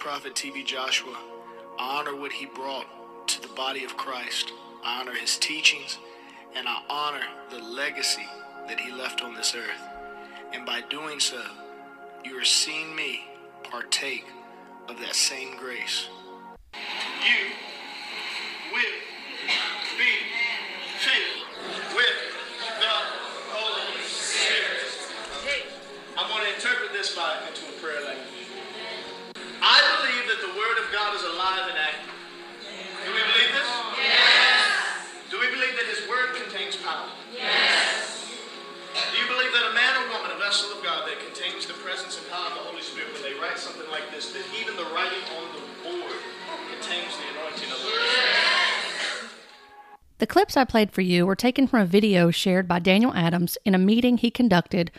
Prophet T.B. Joshua. I honor what he brought to the body of Christ. I honor his teachings, and I honor the legacy that he left on this earth. And by doing so, you are seeing me partake of that same grace. You will be filled with the Holy Spirit. I'm going to interpret this by into a prayer language. I believe that the Word of God is alive and active. Do we believe this? Yes. Do we believe that His Word contains power? Yes. Do you believe that a man or woman, a vessel of God that contains the presence and power of the Holy Spirit, when they write something like this, that even the writing on the board contains the anointing of the Holy Spirit? The clips I played for you were taken from a video shared by Daniel Adams in a meeting he conducted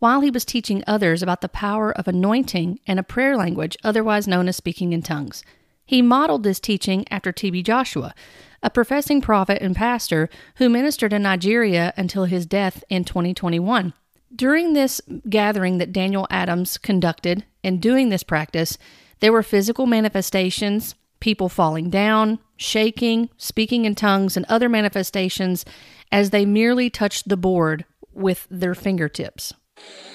while he was teaching others about the power of anointing and a prayer language otherwise known as speaking in tongues. He modeled this teaching after T.B. Joshua, a professing prophet and pastor who ministered in Nigeria until his death in 2021. During this gathering that Daniel Adams conducted and doing this practice, there were physical manifestations, people falling down, shaking, speaking in tongues, and other manifestations as they merely touched the board with their fingertips you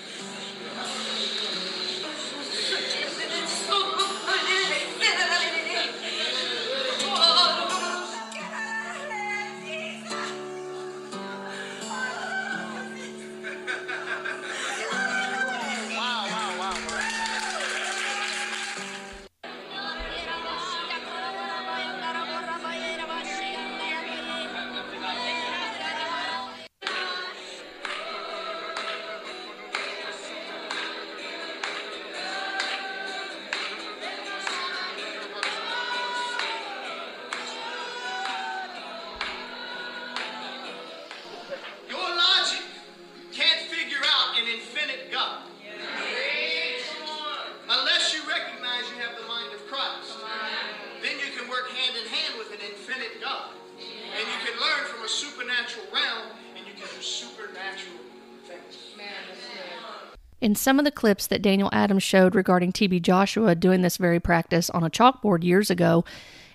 In some of the clips that Daniel Adams showed regarding TB Joshua doing this very practice on a chalkboard years ago,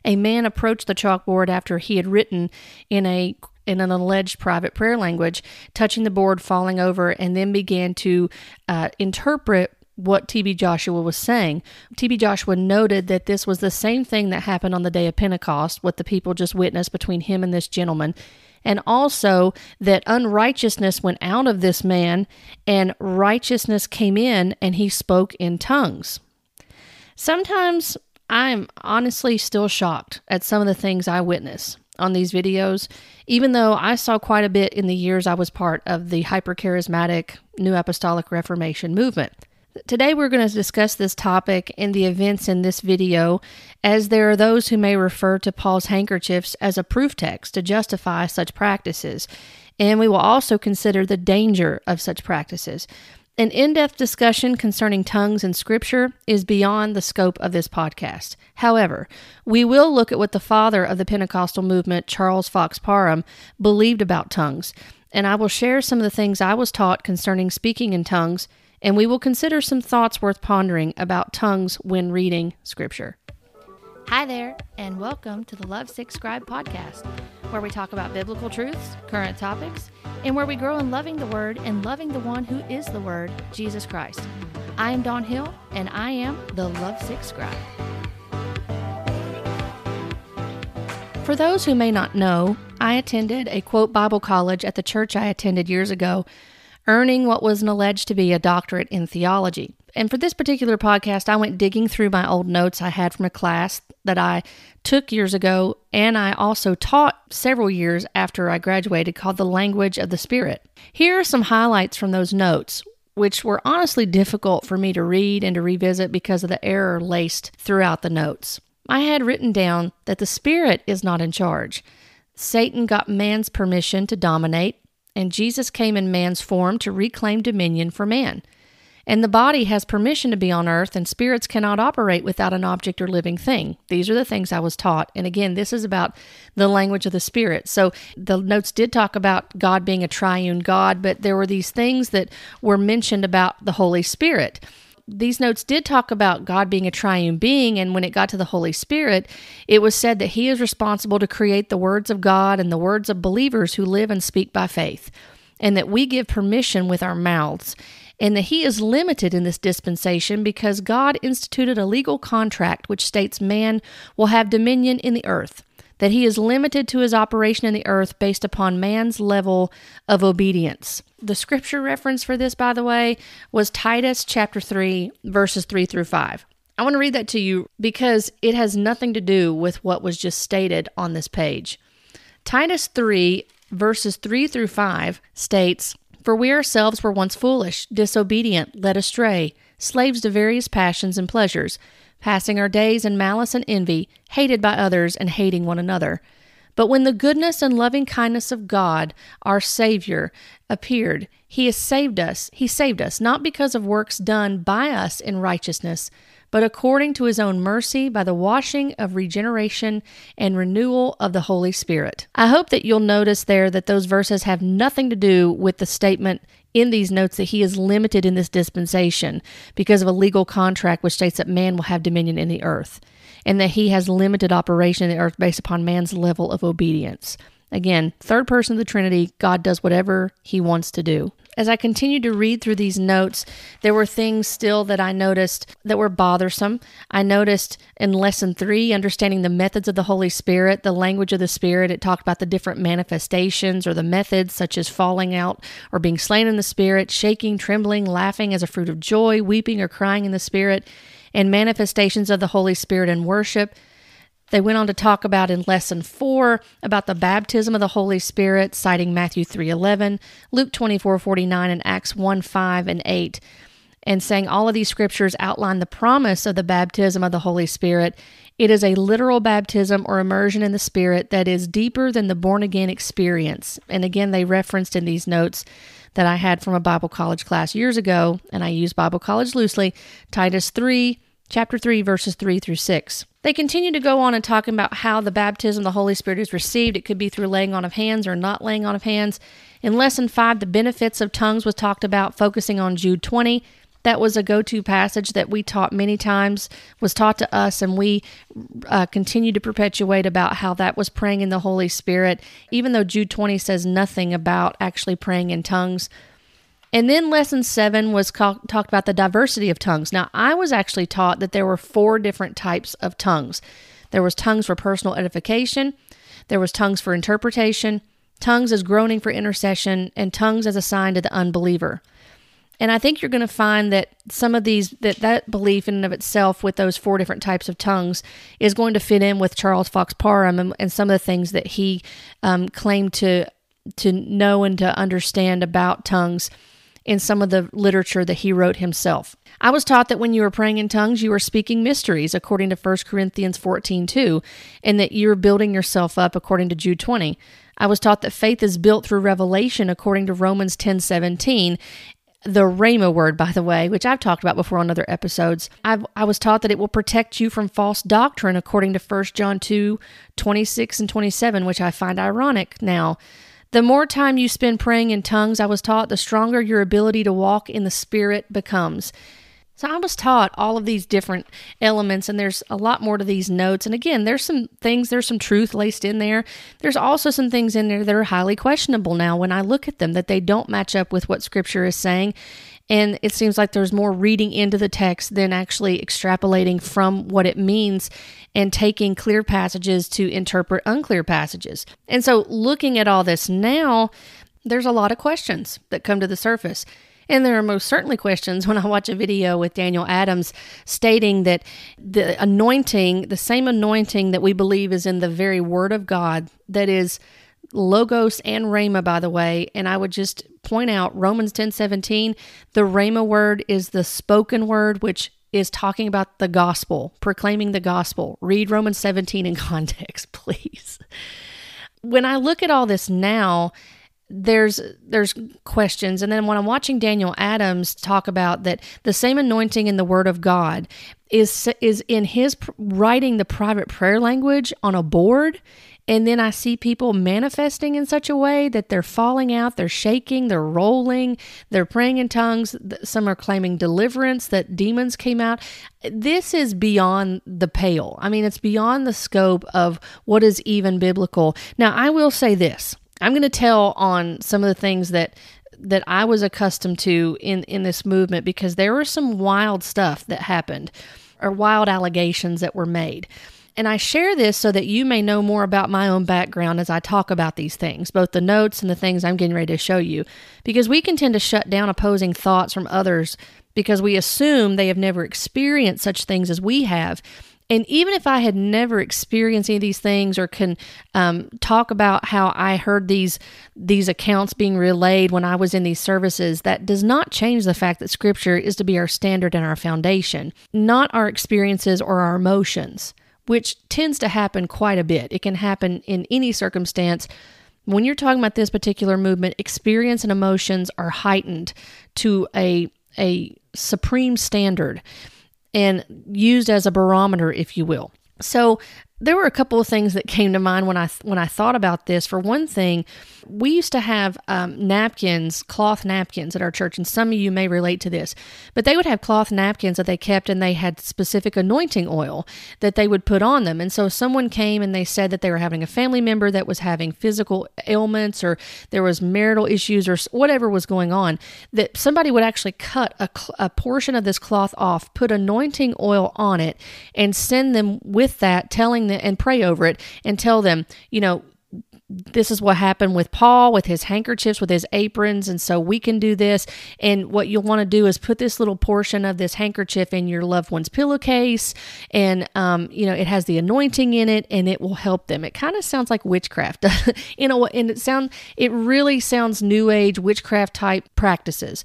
a man approached the chalkboard after he had written in a in an alleged private prayer language, touching the board, falling over, and then began to uh, interpret what TB Joshua was saying. TB Joshua noted that this was the same thing that happened on the day of Pentecost, what the people just witnessed between him and this gentleman and also that unrighteousness went out of this man and righteousness came in and he spoke in tongues. Sometimes I'm honestly still shocked at some of the things I witness on these videos, even though I saw quite a bit in the years I was part of the hypercharismatic New Apostolic Reformation movement. Today, we're going to discuss this topic and the events in this video, as there are those who may refer to Paul's handkerchiefs as a proof text to justify such practices. And we will also consider the danger of such practices. An in depth discussion concerning tongues in Scripture is beyond the scope of this podcast. However, we will look at what the father of the Pentecostal movement, Charles Fox Parham, believed about tongues, and I will share some of the things I was taught concerning speaking in tongues and we will consider some thoughts worth pondering about tongues when reading Scripture. Hi there, and welcome to the Love Sick Scribe podcast, where we talk about biblical truths, current topics, and where we grow in loving the Word and loving the one who is the Word, Jesus Christ. I am Dawn Hill, and I am the Love Sick Scribe. For those who may not know, I attended a quote Bible college at the church I attended years ago earning what was alleged to be a doctorate in theology. And for this particular podcast, I went digging through my old notes I had from a class that I took years ago, and I also taught several years after I graduated called The Language of the Spirit. Here are some highlights from those notes, which were honestly difficult for me to read and to revisit because of the error laced throughout the notes. I had written down that the Spirit is not in charge. Satan got man's permission to dominate, and Jesus came in man's form to reclaim dominion for man. And the body has permission to be on earth, and spirits cannot operate without an object or living thing. These are the things I was taught. And again, this is about the language of the spirit. So the notes did talk about God being a triune God, but there were these things that were mentioned about the Holy Spirit. These notes did talk about God being a triune being, and when it got to the Holy Spirit, it was said that He is responsible to create the words of God and the words of believers who live and speak by faith, and that we give permission with our mouths, and that He is limited in this dispensation because God instituted a legal contract which states man will have dominion in the earth that he is limited to his operation in the earth based upon man's level of obedience. The scripture reference for this, by the way, was Titus chapter 3, verses 3 through 5. I want to read that to you because it has nothing to do with what was just stated on this page. Titus 3, verses 3 through 5 states, For we ourselves were once foolish, disobedient, led astray, slaves to various passions and pleasures passing our days in malice and envy, hated by others and hating one another. But when the goodness and loving kindness of God, our Savior, appeared, He has saved us. He saved us, not because of works done by us in righteousness, but according to His own mercy by the washing of regeneration and renewal of the Holy Spirit. I hope that you'll notice there that those verses have nothing to do with the statement in these notes that he is limited in this dispensation because of a legal contract which states that man will have dominion in the earth and that he has limited operation in the earth based upon man's level of obedience. Again, third person of the Trinity, God does whatever he wants to do. As I continued to read through these notes, there were things still that I noticed that were bothersome. I noticed in lesson three, understanding the methods of the Holy Spirit, the language of the Spirit, it talked about the different manifestations or the methods, such as falling out or being slain in the Spirit, shaking, trembling, laughing as a fruit of joy, weeping or crying in the Spirit, and manifestations of the Holy Spirit in worship. They went on to talk about in lesson 4 about the baptism of the Holy Spirit, citing Matthew 3:11, Luke 24:49 and Acts 1:5 and 8, and saying all of these scriptures outline the promise of the baptism of the Holy Spirit. It is a literal baptism or immersion in the Spirit that is deeper than the born again experience. And again, they referenced in these notes that I had from a Bible college class years ago, and I use Bible college loosely, Titus 3 chapter 3, verses 3 through 6. They continue to go on and talk about how the baptism of the Holy Spirit is received. It could be through laying on of hands or not laying on of hands. In lesson 5, the benefits of tongues was talked about, focusing on Jude 20. That was a go to passage that we taught many times, was taught to us, and we uh, continue to perpetuate about how that was praying in the Holy Spirit, even though Jude 20 says nothing about actually praying in tongues. And then lesson seven was talked about the diversity of tongues. Now, I was actually taught that there were four different types of tongues. There was tongues for personal edification, there was tongues for interpretation, tongues as groaning for intercession, and tongues as a sign to the unbeliever. And I think you're going to find that some of these that that belief in and of itself with those four different types of tongues is going to fit in with Charles Fox Parham and, and some of the things that he um, claimed to to know and to understand about tongues in some of the literature that he wrote himself. I was taught that when you were praying in tongues, you were speaking mysteries according to 1 Corinthians 14 2, and that you're building yourself up according to Jude 20. I was taught that faith is built through revelation according to Romans 10 17, the Rhema word, by the way, which I've talked about before on other episodes. I've, I was taught that it will protect you from false doctrine according to 1 John 2 26 and 27, which I find ironic now. The more time you spend praying in tongues, I was taught, the stronger your ability to walk in the Spirit becomes. So I was taught all of these different elements, and there's a lot more to these notes. And again, there's some things, there's some truth laced in there. There's also some things in there that are highly questionable now when I look at them, that they don't match up with what Scripture is saying. And it seems like there's more reading into the text than actually extrapolating from what it means and taking clear passages to interpret unclear passages. And so, looking at all this now, there's a lot of questions that come to the surface. And there are most certainly questions when I watch a video with Daniel Adams stating that the anointing, the same anointing that we believe is in the very Word of God, that is Logos and Rhema, by the way. And I would just point out Romans 10 17, the Rhema word is the spoken word, which is talking about the gospel, proclaiming the gospel. Read Romans 17 in context, please. When I look at all this now, there's there's questions and then when i'm watching daniel adams talk about that the same anointing in the word of god is is in his writing the private prayer language on a board And then I see people manifesting in such a way that they're falling out, they're shaking, they're rolling, they're praying in tongues. Some are claiming deliverance, that demons came out. This is beyond the pale. I mean, it's beyond the scope of what is even biblical. Now, I will say this I'm going to tell on some of the things that that I was accustomed to in in this movement because there was some wild stuff that happened or wild allegations that were made. And I share this so that you may know more about my own background as I talk about these things, both the notes and the things I'm getting ready to show you. Because we can tend to shut down opposing thoughts from others because we assume they have never experienced such things as we have. And even if I had never experienced any of these things or can um, talk about how I heard these these accounts being relayed when I was in these services, that does not change the fact that Scripture is to be our standard and our foundation, not our experiences or our emotions, which tends to happen quite a bit. It can happen in any circumstance. When you're talking about this particular movement, experience and emotions are heightened to a a supreme standard and used as a barometer, if you will. So there were a couple of things that came to mind when I when I thought about this. For one thing, we used to have um, napkins, cloth napkins at our church, and some of you may relate to this. But they would have cloth napkins that they kept, and they had specific anointing oil that they would put on them. And so someone came and they said that they were having a family member that was having physical ailments, or there was marital issues, or whatever was going on. That somebody would actually cut a, a portion of this cloth off, put anointing oil on it, and send them with that, telling them and pray over it, and tell them, you know, this is what happened with Paul with his handkerchiefs, with his aprons, and so we can do this. And what you'll want to do is put this little portion of this handkerchief in your loved one's pillowcase, and um, you know it has the anointing in it, and it will help them. It kind of sounds like witchcraft, you know, and it sound it really sounds new age witchcraft type practices.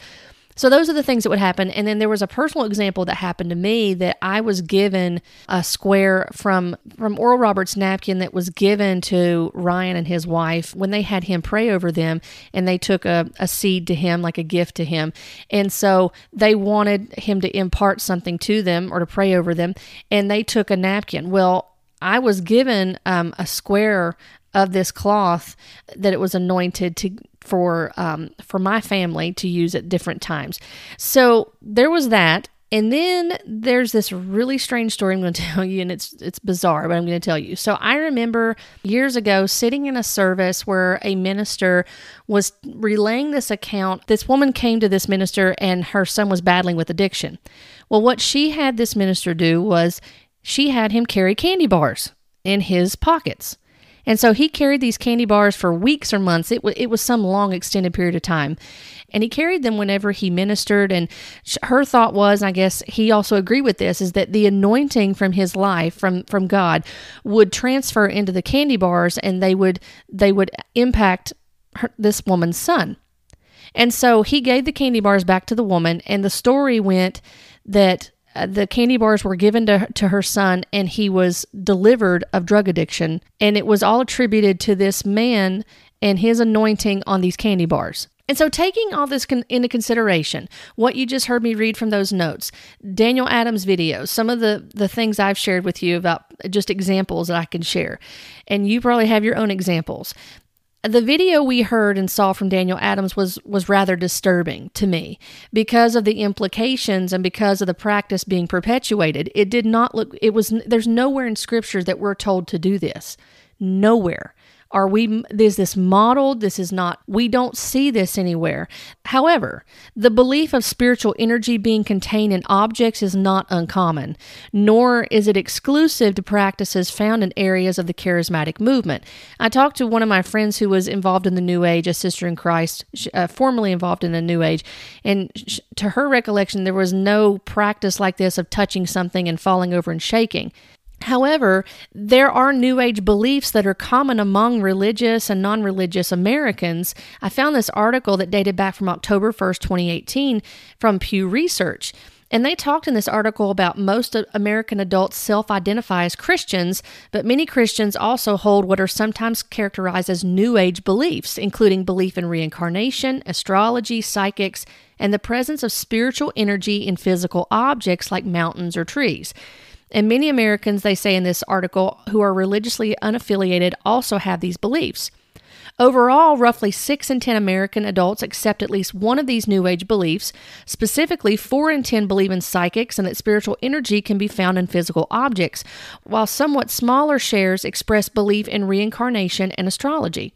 So those are the things that would happen. And then there was a personal example that happened to me that I was given a square from from Oral Roberts napkin that was given to Ryan and his wife when they had him pray over them and they took a, a seed to him, like a gift to him. And so they wanted him to impart something to them or to pray over them. And they took a napkin. Well, I was given um, a square of this cloth that it was anointed to for um, for my family to use at different times. So there was that. And then there's this really strange story I'm going to tell you, and it's it's bizarre, but I'm going to tell you. So I remember years ago sitting in a service where a minister was relaying this account. This woman came to this minister, and her son was battling with addiction. Well, what she had this minister do was she had him carry candy bars in his pockets. And so he carried these candy bars for weeks or months. It, w- it was some long extended period of time. And he carried them whenever he ministered. And sh- her thought was, I guess he also agreed with this, is that the anointing from his life, from, from God, would transfer into the candy bars and they would, they would impact her, this woman's son. And so he gave the candy bars back to the woman. And the story went that the candy bars were given to, to her son and he was delivered of drug addiction. And it was all attributed to this man and his anointing on these candy bars. And so, taking all this con- into consideration, what you just heard me read from those notes, Daniel Adams' videos, some of the, the things I've shared with you about just examples that I can share, and you probably have your own examples the video we heard and saw from Daniel Adams was was rather disturbing to me because of the implications and because of the practice being perpetuated. It did not look it was there's nowhere in scripture that we're told to do this. Nowhere. Are we, is this modeled? This is not, we don't see this anywhere. However, the belief of spiritual energy being contained in objects is not uncommon, nor is it exclusive to practices found in areas of the charismatic movement. I talked to one of my friends who was involved in the New Age, a sister in Christ, uh, formerly involved in the New Age, and to her recollection, there was no practice like this of touching something and falling over and shaking. However, there are New Age beliefs that are common among religious and non religious Americans. I found this article that dated back from October 1st, 2018, from Pew Research. And they talked in this article about most American adults self identify as Christians, but many Christians also hold what are sometimes characterized as New Age beliefs, including belief in reincarnation, astrology, psychics, and the presence of spiritual energy in physical objects like mountains or trees. And many Americans, they say in this article, who are religiously unaffiliated also have these beliefs. Overall, roughly 6 in 10 American adults accept at least one of these New Age beliefs. Specifically, 4 in 10 believe in psychics and that spiritual energy can be found in physical objects, while somewhat smaller shares express belief in reincarnation and astrology.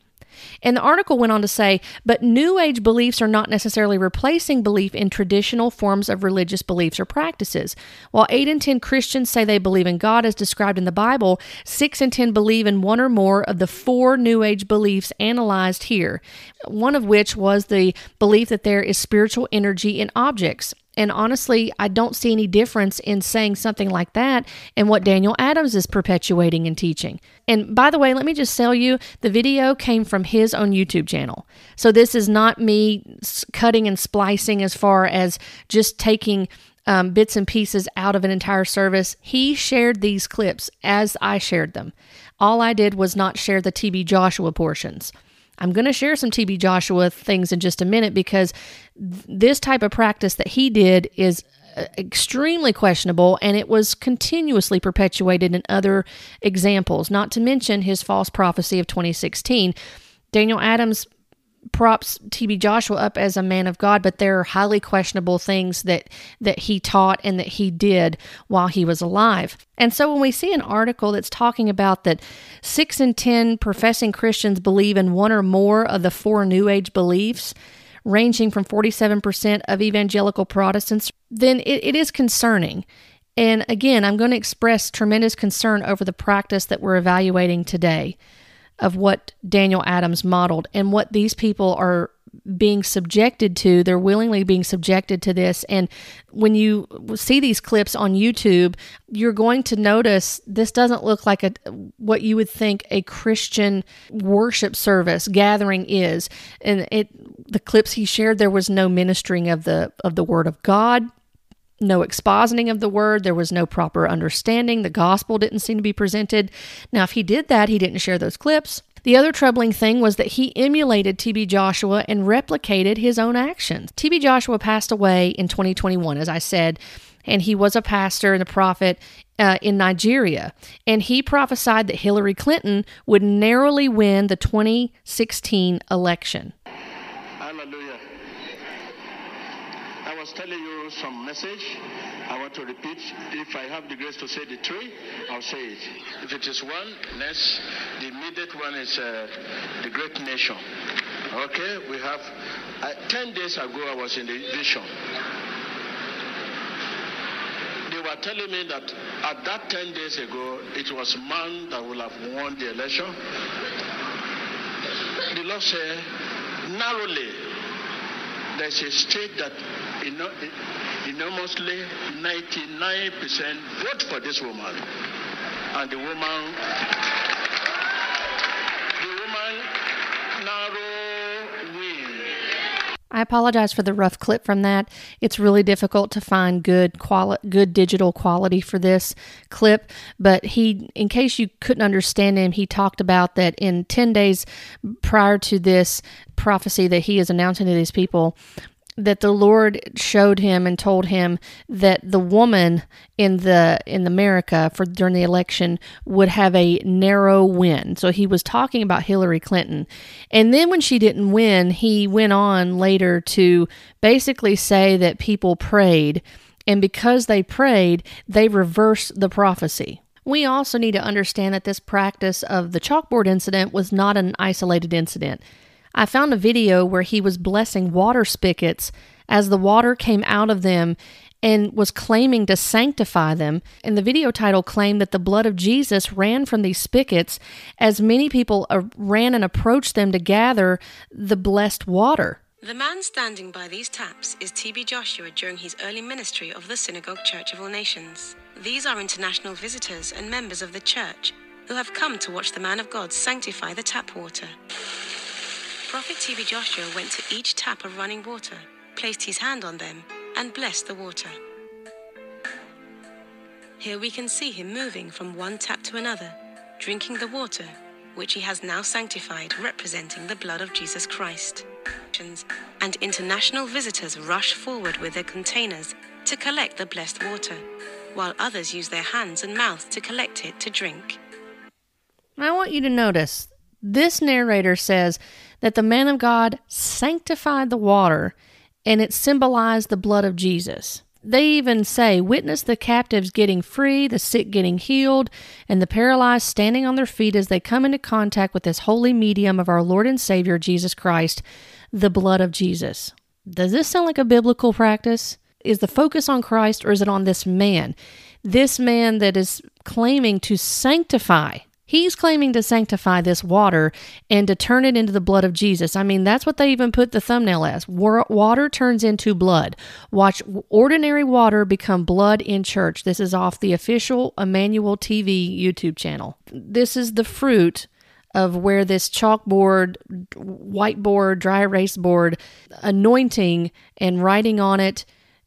And the article went on to say, but New Age beliefs are not necessarily replacing belief in traditional forms of religious beliefs or practices. While 8 in 10 Christians say they believe in God as described in the Bible, 6 in 10 believe in one or more of the four New Age beliefs analyzed here, one of which was the belief that there is spiritual energy in objects. And honestly, I don't see any difference in saying something like that and what Daniel Adams is perpetuating and teaching. And by the way, let me just tell you the video came from his own YouTube channel. So this is not me cutting and splicing as far as just taking um, bits and pieces out of an entire service. He shared these clips as I shared them. All I did was not share the TB Joshua portions. I'm going to share some TB Joshua things in just a minute because this type of practice that he did is uh, extremely questionable and it was continuously perpetuated in other examples, not to mention his false prophecy of 2016. Daniel Adams props TB Joshua up as a man of God, but there are highly questionable things that that he taught and that he did while he was alive. And so when we see an article that's talking about that 6 in 10 professing Christians believe in one or more of the four new age beliefs, ranging from 47% of evangelical Protestants, then it, it is concerning. And again, I'm going to express tremendous concern over the practice that we're evaluating today of what Daniel Adams modeled and what these people are being subjected to. They're willingly being subjected to this. And when you see these clips on YouTube, you're going to notice this doesn't look like a what you would think a Christian worship service gathering is. And it the clips he shared there was no ministering of the of the word of God no expositing of the word. There was no proper understanding. The gospel didn't seem to be presented. Now, if he did that, he didn't share those clips. The other troubling thing was that he emulated TB Joshua and replicated his own actions. TB Joshua passed away in 2021, as I said, and he was a pastor and a prophet uh, in Nigeria. And he prophesied that Hillary Clinton would narrowly win the 2016 election. some message. I want to repeat. If I have the grace to say the three, I'll say it. If it is one, next, the immediate one is uh, the great nation. Okay, we have, uh, 10 days ago, I was in the vision. They were telling me that at that 10 days ago, it was man that would have won the election. The Lord said, narrowly, there's a state that enormously 99% vote for this woman. And the woman, the woman narrow win. I apologize for the rough clip from that. It's really difficult to find good quali- good digital quality for this clip, but he in case you couldn't understand him, he talked about that in 10 days prior to this prophecy that he is announcing to these people, that the Lord showed him and told him that the woman in the in America for during the election would have a narrow win. So he was talking about Hillary Clinton. And then when she didn't win, he went on later to basically say that people prayed and because they prayed, they reversed the prophecy. We also need to understand that this practice of the chalkboard incident was not an isolated incident. I found a video where he was blessing water spigots as the water came out of them and was claiming to sanctify them. And the video title claimed that the blood of Jesus ran from these spigots as many people uh, ran and approached them to gather the blessed water. The man standing by these taps is T.B. Joshua during his early ministry of the Synagogue Church of All Nations. These are international visitors and members of the church who have come to watch the man of God sanctify the tap water. Prophet TB Joshua went to each tap of running water, placed his hand on them, and blessed the water. Here we can see him moving from one tap to another, drinking the water, which he has now sanctified, representing the blood of Jesus Christ. And international visitors rush forward with their containers to collect the blessed water. while others use their hands and mouth to collect it to drink. I want you to notice this narrator says that the man of God sanctified the water and it symbolized the blood of Jesus. They even say, Witness the captives getting free, the sick getting healed, and the paralyzed standing on their feet as they come into contact with this holy medium of our Lord and Savior, Jesus Christ, the blood of Jesus. Does this sound like a biblical practice? Is the focus on Christ or is it on this man? This man that is claiming to sanctify He's claiming to sanctify this water and to turn it into the blood of Jesus. I mean, that's what they even put the thumbnail as. Water turns into blood. Watch ordinary water become blood in church. This is off the official Emmanuel TV YouTube channel. This is the fruit of where this chalkboard, whiteboard, dry erase board, anointing and writing on it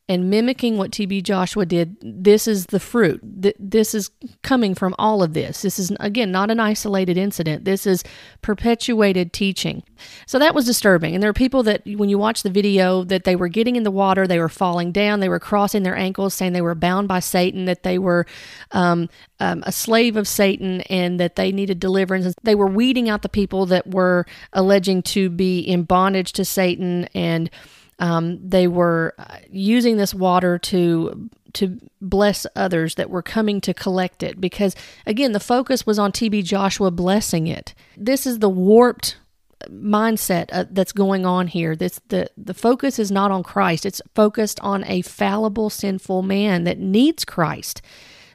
and mimicking what TB Joshua did, this is the fruit. This is coming from all of this. This is, again, not an isolated incident. This is perpetuated teaching. So that was disturbing. And there are people that, when you watch the video, that they were getting in the water, they were falling down, they were crossing their ankles, saying they were bound by Satan, that they were um, um, a slave of Satan, and that they needed deliverance. They were weeding out the people that were alleging to be in bondage to Satan and um, they were uh, using this water to to bless others that were coming to collect it because again the focus was on TB Joshua blessing it. This is the warped mindset uh, that's going on here. This the the focus is not on Christ. It's focused on a fallible sinful man that needs Christ.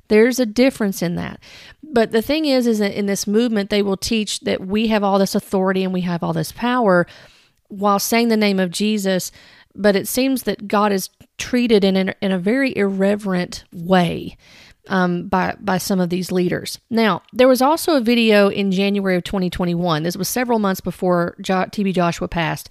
There's a difference in that. But the thing is is that in this movement they will teach that we have all this authority and we have all this power while saying the name of Jesus but it seems that God is treated in, an, in a very irreverent way. Um, by by some of these leaders. Now, there was also a video in January of 2021. This was several months before jo- TB Joshua passed,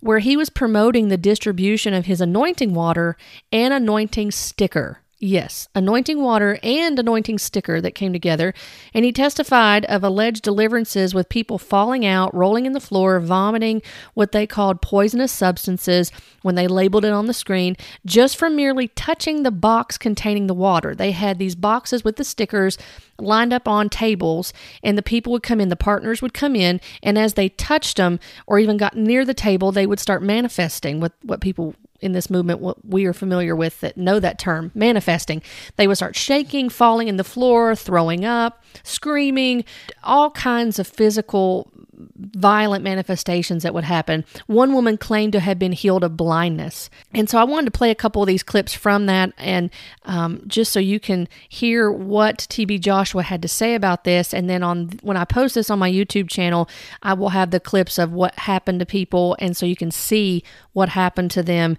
where he was promoting the distribution of his anointing water and anointing sticker. Yes, anointing water and anointing sticker that came together. And he testified of alleged deliverances with people falling out, rolling in the floor, vomiting what they called poisonous substances when they labeled it on the screen, just from merely touching the box containing the water. They had these boxes with the stickers lined up on tables, and the people would come in, the partners would come in, and as they touched them or even got near the table, they would start manifesting what, what people in this movement what we are familiar with that know that term manifesting. They would start shaking falling in the floor throwing up screaming all kinds of physical violent manifestations that would happen. One woman claimed to have been healed of blindness. And so I wanted to play a couple of these clips from that and um, just so you can hear what TB Joshua had to say about this. And then on when I post this on my YouTube channel, I will have the clips of what happened to people. And so you can see what happened to them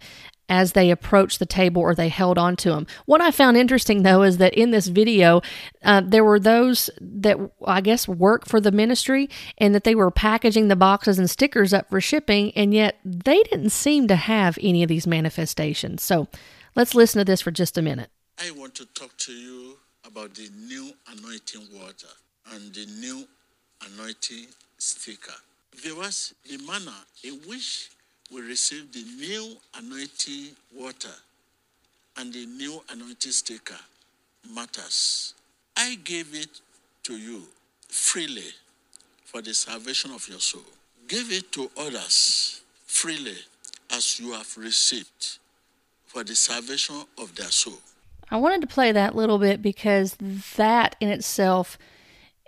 as they approached the table or they held on to them. What I found interesting though is that in this video, uh, there were those that I guess work for the ministry and that they were packaging the boxes and stickers up for shipping, and yet they didn't seem to have any of these manifestations. So let's listen to this for just a minute. I want to talk to you about the new anointing water and the new anointing sticker. There was a manner in which we receive the new anointing water and the new anointing sticker matters. I gave it to you freely for the salvation of your soul. Give it to others freely as you have received for the salvation of their soul. I wanted to play that little bit because that in itself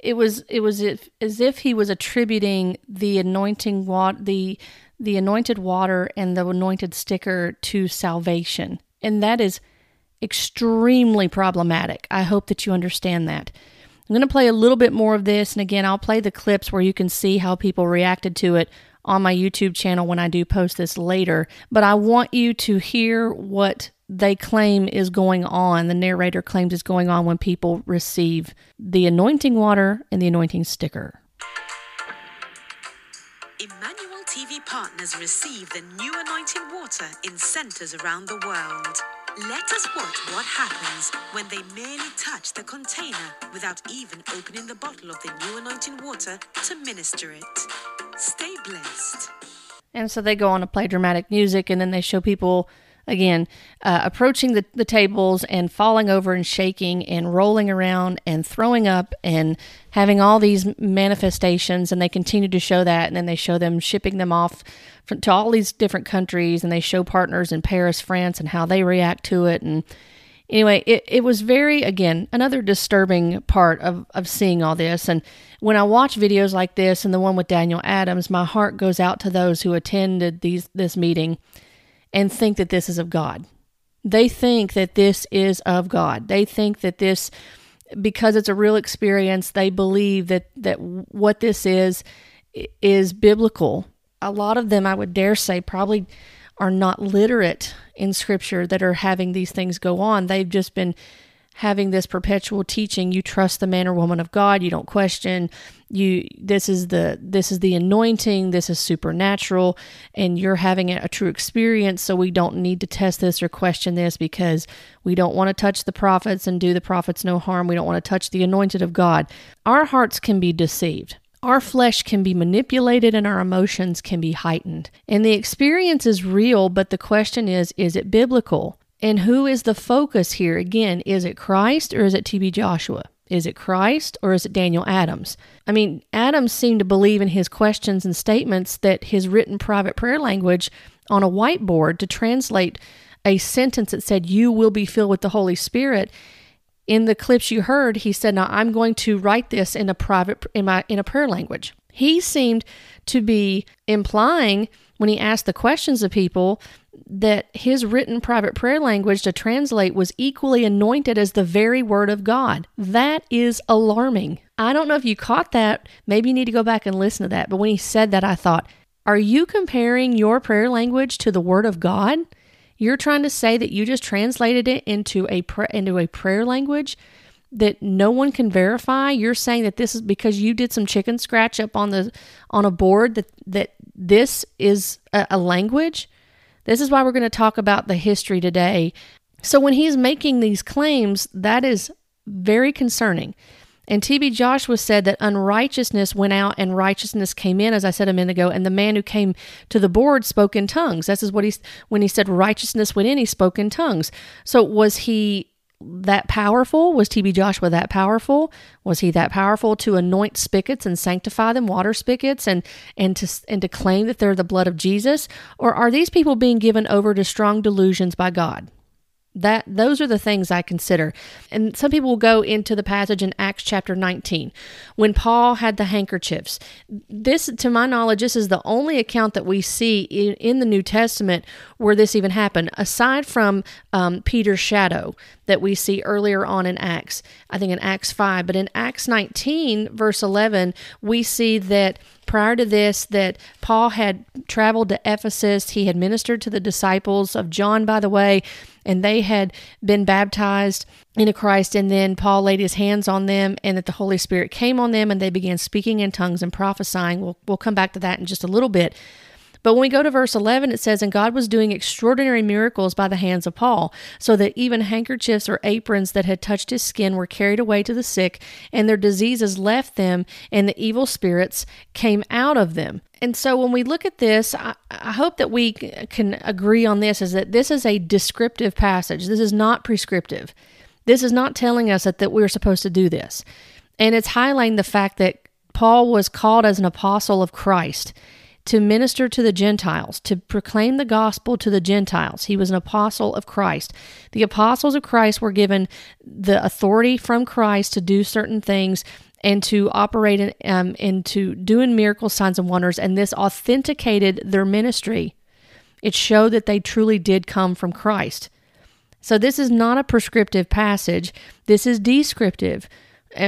it was it was as if he was attributing the anointing water the the anointed water and the anointed sticker to salvation. And that is extremely problematic. I hope that you understand that. I'm going to play a little bit more of this. And again, I'll play the clips where you can see how people reacted to it on my YouTube channel when I do post this later. But I want you to hear what they claim is going on, the narrator claims is going on when people receive the anointing water and the anointing sticker. TV partners receive the new anointing water in centers around the world. Let us watch what happens when they merely touch the container without even opening the bottle of the new anointing water to minister it. Stay blessed. And so they go on to play dramatic music and then they show people again, uh, approaching the, the tables and falling over and shaking and rolling around and throwing up and having all these manifestations. And they continue to show that. And then they show them shipping them off to all these different countries. And they show partners in Paris, France, and how they react to it. And anyway, it, it was very, again, another disturbing part of, of seeing all this. And when I watch videos like this and the one with Daniel Adams, my heart goes out to those who attended these this meeting and think that this is of God. They think that this is of God. They think that this, because it's a real experience, they believe that, that what this is is biblical. A lot of them, I would dare say, probably are not literate in scripture that are having these things go on. They've just been having this perpetual teaching you trust the man or woman of god. You don't question. You this is the this is the anointing. This is supernatural. And you're having a, true experience. So we don't need to test this or question this because we don't want to touch the prophets and do the prophets no harm. We don't want to touch the anointed of god. Our hearts can be deceived. Our flesh can be manipulated and our emotions can be heightened. And the experience is real, but the question is is it biblical? And who is the focus here? Again, is it Christ or is it TB Joshua? Is it Christ or is it Daniel Adams? I mean, Adams seemed to believe in his questions and statements that his written private prayer language on a whiteboard to translate a sentence that said, You will be filled with the Holy Spirit. In the clips you heard, he said, Now I'm going to write this in a private in my in a prayer language. He seemed to be implying when he asked the questions of people that his written private prayer language to translate was equally anointed as the very word of God. That is alarming. I don't know if you caught that. Maybe you need to go back and listen to that. But when he said that, I thought, are you comparing your prayer language to the word of God? You're trying to say that you just translated it into a into a prayer language that no one can verify. You're saying that this is because you did some chicken scratch up on the on a board that that this is a, a language. This is why we're going to talk about the history today. So, when he's making these claims, that is very concerning. And TB Joshua said that unrighteousness went out and righteousness came in, as I said a minute ago. And the man who came to the board spoke in tongues. This is what he's when he said righteousness went in, he spoke in tongues. So was he that powerful? Was TB Joshua that powerful? Was he that powerful to anoint spigots and sanctify them, water spigots, and and to and to claim that they're the blood of Jesus? Or are these people being given over to strong delusions by God? That those are the things I consider. And some people will go into the passage in Acts chapter 19 when Paul had the handkerchiefs. This to my knowledge this is the only account that we see in, in the New Testament where this even happened aside from um, Peter's shadow that we see earlier on in Acts. I think in Acts 5, but in Acts 19 verse 11 we see that prior to this that Paul had traveled to Ephesus. He had ministered to the disciples of John, by the way, and they had been baptized into Christ. And then Paul laid his hands on them, and that the Holy Spirit came on them, and they began speaking in tongues and prophesying. We'll, we'll come back to that in just a little bit. But when we go to verse 11, it says, And God was doing extraordinary miracles by the hands of Paul, so that even handkerchiefs or aprons that had touched his skin were carried away to the sick, and their diseases left them, and the evil spirits came out of them. And so when we look at this, I, I, hope that we can agree on this is that this is a descriptive passage. This is not prescriptive. This is not telling us that, that we're supposed to do this. And it's highlighting the fact that Paul was called as an apostle of Christ to minister to the Gentiles, to proclaim the gospel to the Gentiles. He was an apostle of Christ. The apostles of Christ were given the authority from Christ to do certain things and to operate in, um, into doing miracles, signs and wonders, and this authenticated their ministry. It showed that they truly did come from Christ. So, this is not a prescriptive passage, this is descriptive.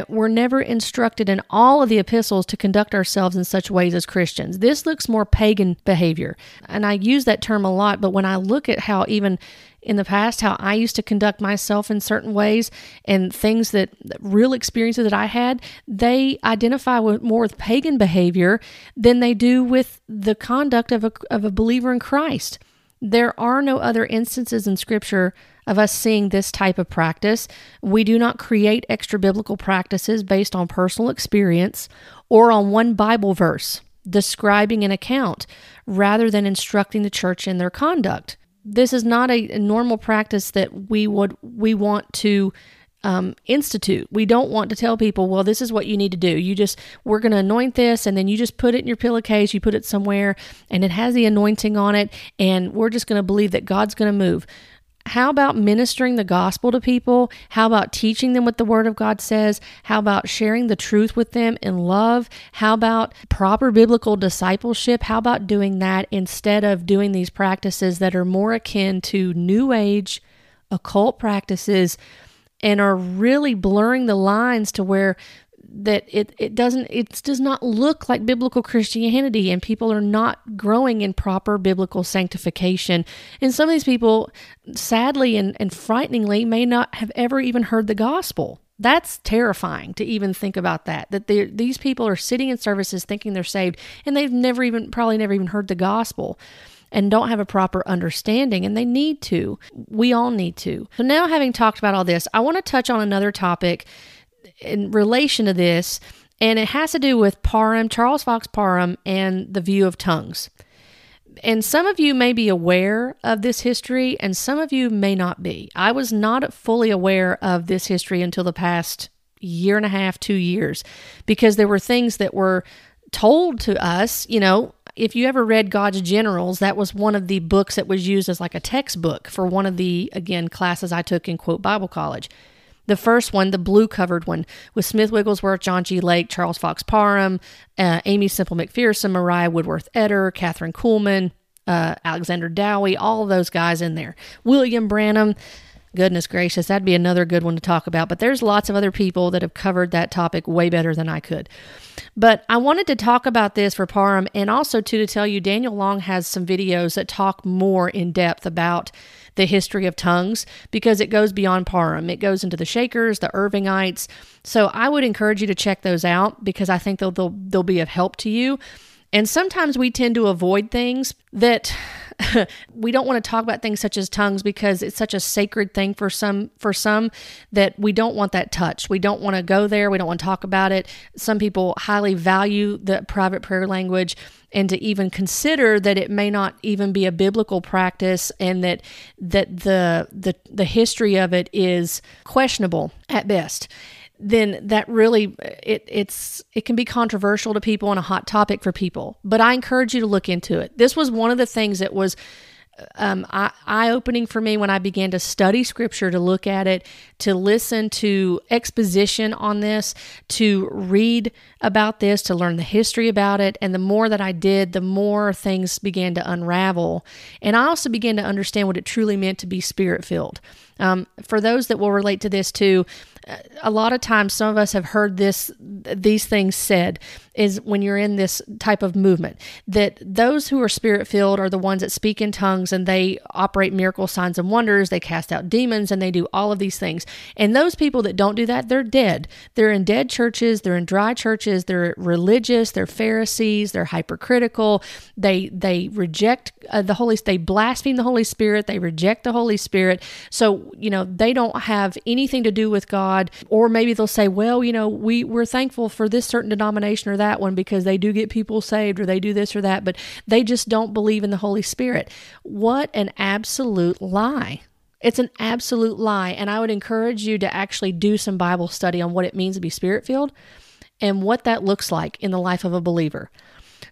We're never instructed in all of the epistles to conduct ourselves in such ways as Christians. This looks more pagan behavior. And I use that term a lot, but when I look at how even in the past how I used to conduct myself in certain ways and things that real experiences that I had, they identify with more with pagan behavior than they do with the conduct of a, of a believer in Christ. There are no other instances in Scripture of us seeing this type of practice. We do not create extra biblical practices based on personal experience or on one Bible verse describing an account rather than instructing the church in their conduct. this is not a, normal practice that we would we want to um, institute. We don't want to tell people, well, this is what you need to do. You just, we're going to anoint this, and then you just put it in your pillowcase, you put it somewhere, and it has the anointing on it, and we're just going to believe that God's going to move. How about ministering the gospel to people? How about teaching them what the Word of God says? How about sharing the truth with them in love? How about proper biblical discipleship? How about doing that instead of doing these practices that are more akin to New Age occult practices and are really blurring the lines to where that it, it doesn't it does not look like biblical christianity and people are not growing in proper biblical sanctification. And some of these people sadly and, and frighteningly may not have ever even heard the gospel. That's terrifying to even think about that that these people are sitting in services thinking they're saved and they've never even probably never even heard the gospel and don't have a proper understanding, and they need to. We all need to. So, now having talked about all this, I want to touch on another topic in relation to this, and it has to do with Parham, Charles Fox Parham, and the view of tongues. And some of you may be aware of this history, and some of you may not be. I was not fully aware of this history until the past year and a half, two years, because there were things that were told to us. You know, if you ever read God's Generals, that was one of the books that was used as like a textbook for one of the, again, classes I took in, quote, Bible college. The first one, the blue covered one, with Smith Wigglesworth, John G. Lake, Charles Fox Parham, uh, Aimee Semple McPherson, Mariah Woodworth Etter, Kathryn Kuhlman, uh, Alexander Dowie, all those guys in there. William Branham. Goodness gracious, that'd be another good one to talk about. But there's lots of other people that have covered that topic way better than I could. But I wanted to talk about this for Parham and also too to tell you Daniel Long has some videos that talk more in depth about the history of tongues because it goes beyond Parham. It goes into the Shakers, the Irvingites. So I would encourage you to check those out because I think they'll, they'll, they'll be of help to you. And sometimes we tend to avoid things that we don't want to talk about things such as tongues because it's such a sacred thing for some for some that we don't want that touched. We don't want to go there. We don't want to talk about it. Some people highly value the private prayer language and to even consider that it may not even be a biblical practice and that that the the the history of it is questionable at best then that really it it's it can be controversial to people and a hot topic for people. But I encourage you to look into it. This was one of the things that was um, eye opening for me when I began to study scripture, to look at it, to listen to exposition on this, to read about this, to learn the history about it. And the more that I did, the more things began to unravel. And I also began to understand what it truly meant to be spirit filled. Um, for those that will relate to this too, a lot of times some of us have heard this these things said is when you're in this type of movement that those who are spirit filled are the ones that speak in tongues and they operate miracle signs and wonders. They cast out demons and they do all of these things. And those people that don't do that they're dead. They're in dead churches. They're in dry churches. They're religious. They're pharisees. They're hypercritical they they reject uh, the holy they blaspheme the holy spirit. They reject the holy spirit. So you know they don't have anything to do with god God. Or maybe they'll say, well, you know, we, we're thankful for this certain denomination or that one because they do get people saved or they do this or that, but they just don't believe in the Holy Spirit. What an absolute lie. It's an absolute lie. And I would encourage you to actually do some Bible study on what it means to be spirit filled and what that looks like in the life of a believer.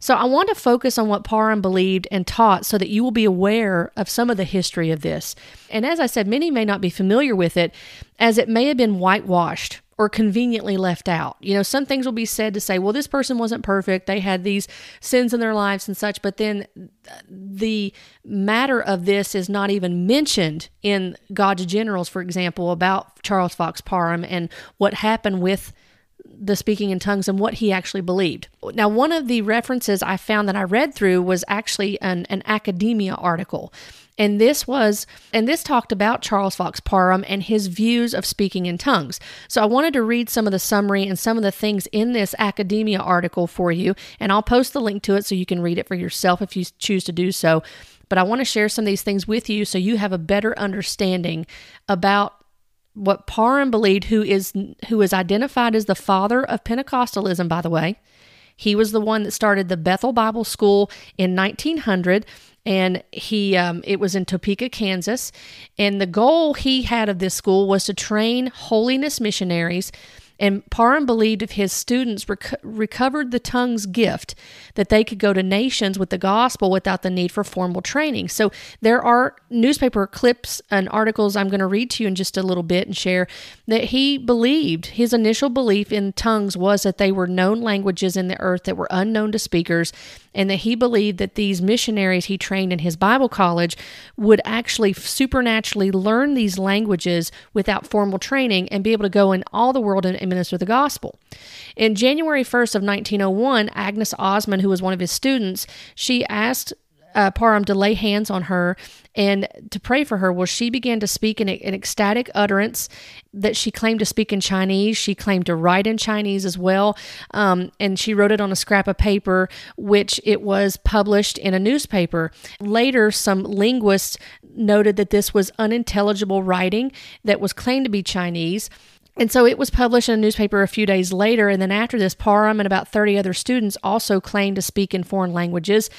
So I want to focus on what Parham believed and taught so that you will be aware of some of the history of this. And as I said, many may not be familiar with it as it may have been whitewashed or conveniently left out. You know, some things will be said to say, well, this person wasn't perfect. They had these sins in their lives and such. But then the matter of this is not even mentioned in God's Generals, for example, about Charles Fox Parham and what happened with the speaking in tongues and what he actually believed. Now, one of the references I found that I read through was actually an, an academia article. And this was, and this talked about Charles Fox Parham and his views of speaking in tongues. So I wanted to read some of the summary and some of the things in this academia article for you. And I'll post the link to it so you can read it for yourself if you choose to do so. But I want to share some of these things with you so you have a better understanding about what Parham believed, who is who is identified as the father of Pentecostalism, by the way. He was the one that started the Bethel Bible School in 1900 and he um, it was in Topeka, Kansas, and the goal he had of this school was to train holiness missionaries and Parham believed if his students rec- recovered the tongue's gift, that they could go to nations with the gospel without the need for formal training. So there are newspaper clips and articles I'm going to read to you in just a little bit and share that he believed his initial belief in tongues was that they were known languages in the earth that were unknown to speakers and that he believed that these missionaries he trained in his Bible college would actually supernaturally learn these languages without formal training and be able to go in all the world and minister the gospel. In January 1st of 1901, Agnes Ozman, who was one of his students, she asked uh, Parham to lay hands on her and to pray for her. Well, she began to speak in an ecstatic utterance that she claimed to speak in Chinese. She claimed to write in Chinese as well. Um, and she wrote it on a scrap of paper, which it was published in a newspaper. Later, some linguists noted that this was unintelligible writing that was claimed to be Chinese. And so it was published in a newspaper a few days later. And then after this, Parham and about 30 other students also claimed to speak in foreign languages.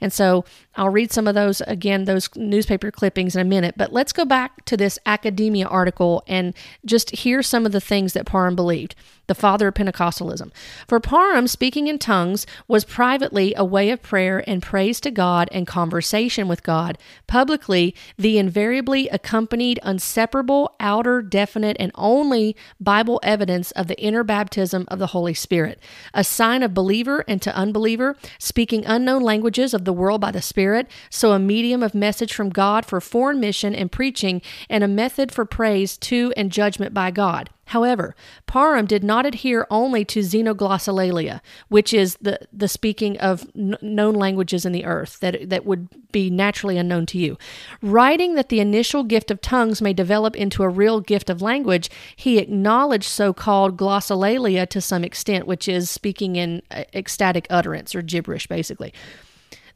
And so I'll read some of those again, those newspaper clippings in a minute. But let's go back to this academia article and just hear some of the things that Parham believed, the father of Pentecostalism. For Parham, speaking in tongues was privately a way of prayer and praise to God and conversation with God. Publicly, the invariably accompanied, inseparable, outer, definite, and only Bible evidence of the inner baptism of the Holy Spirit, a sign of believer and to unbeliever, speaking unknown languages of the world by the Spirit, so a medium of message from God for foreign mission and preaching, and a method for praise to and judgment by God. However, Parham did not adhere only to xenoglossolalia, which is the, the speaking of n- known languages in the earth that, that would be naturally unknown to you. Writing that the initial gift of tongues may develop into a real gift of language, he acknowledged so called glossolalia to some extent, which is speaking in uh, ecstatic utterance or gibberish, basically.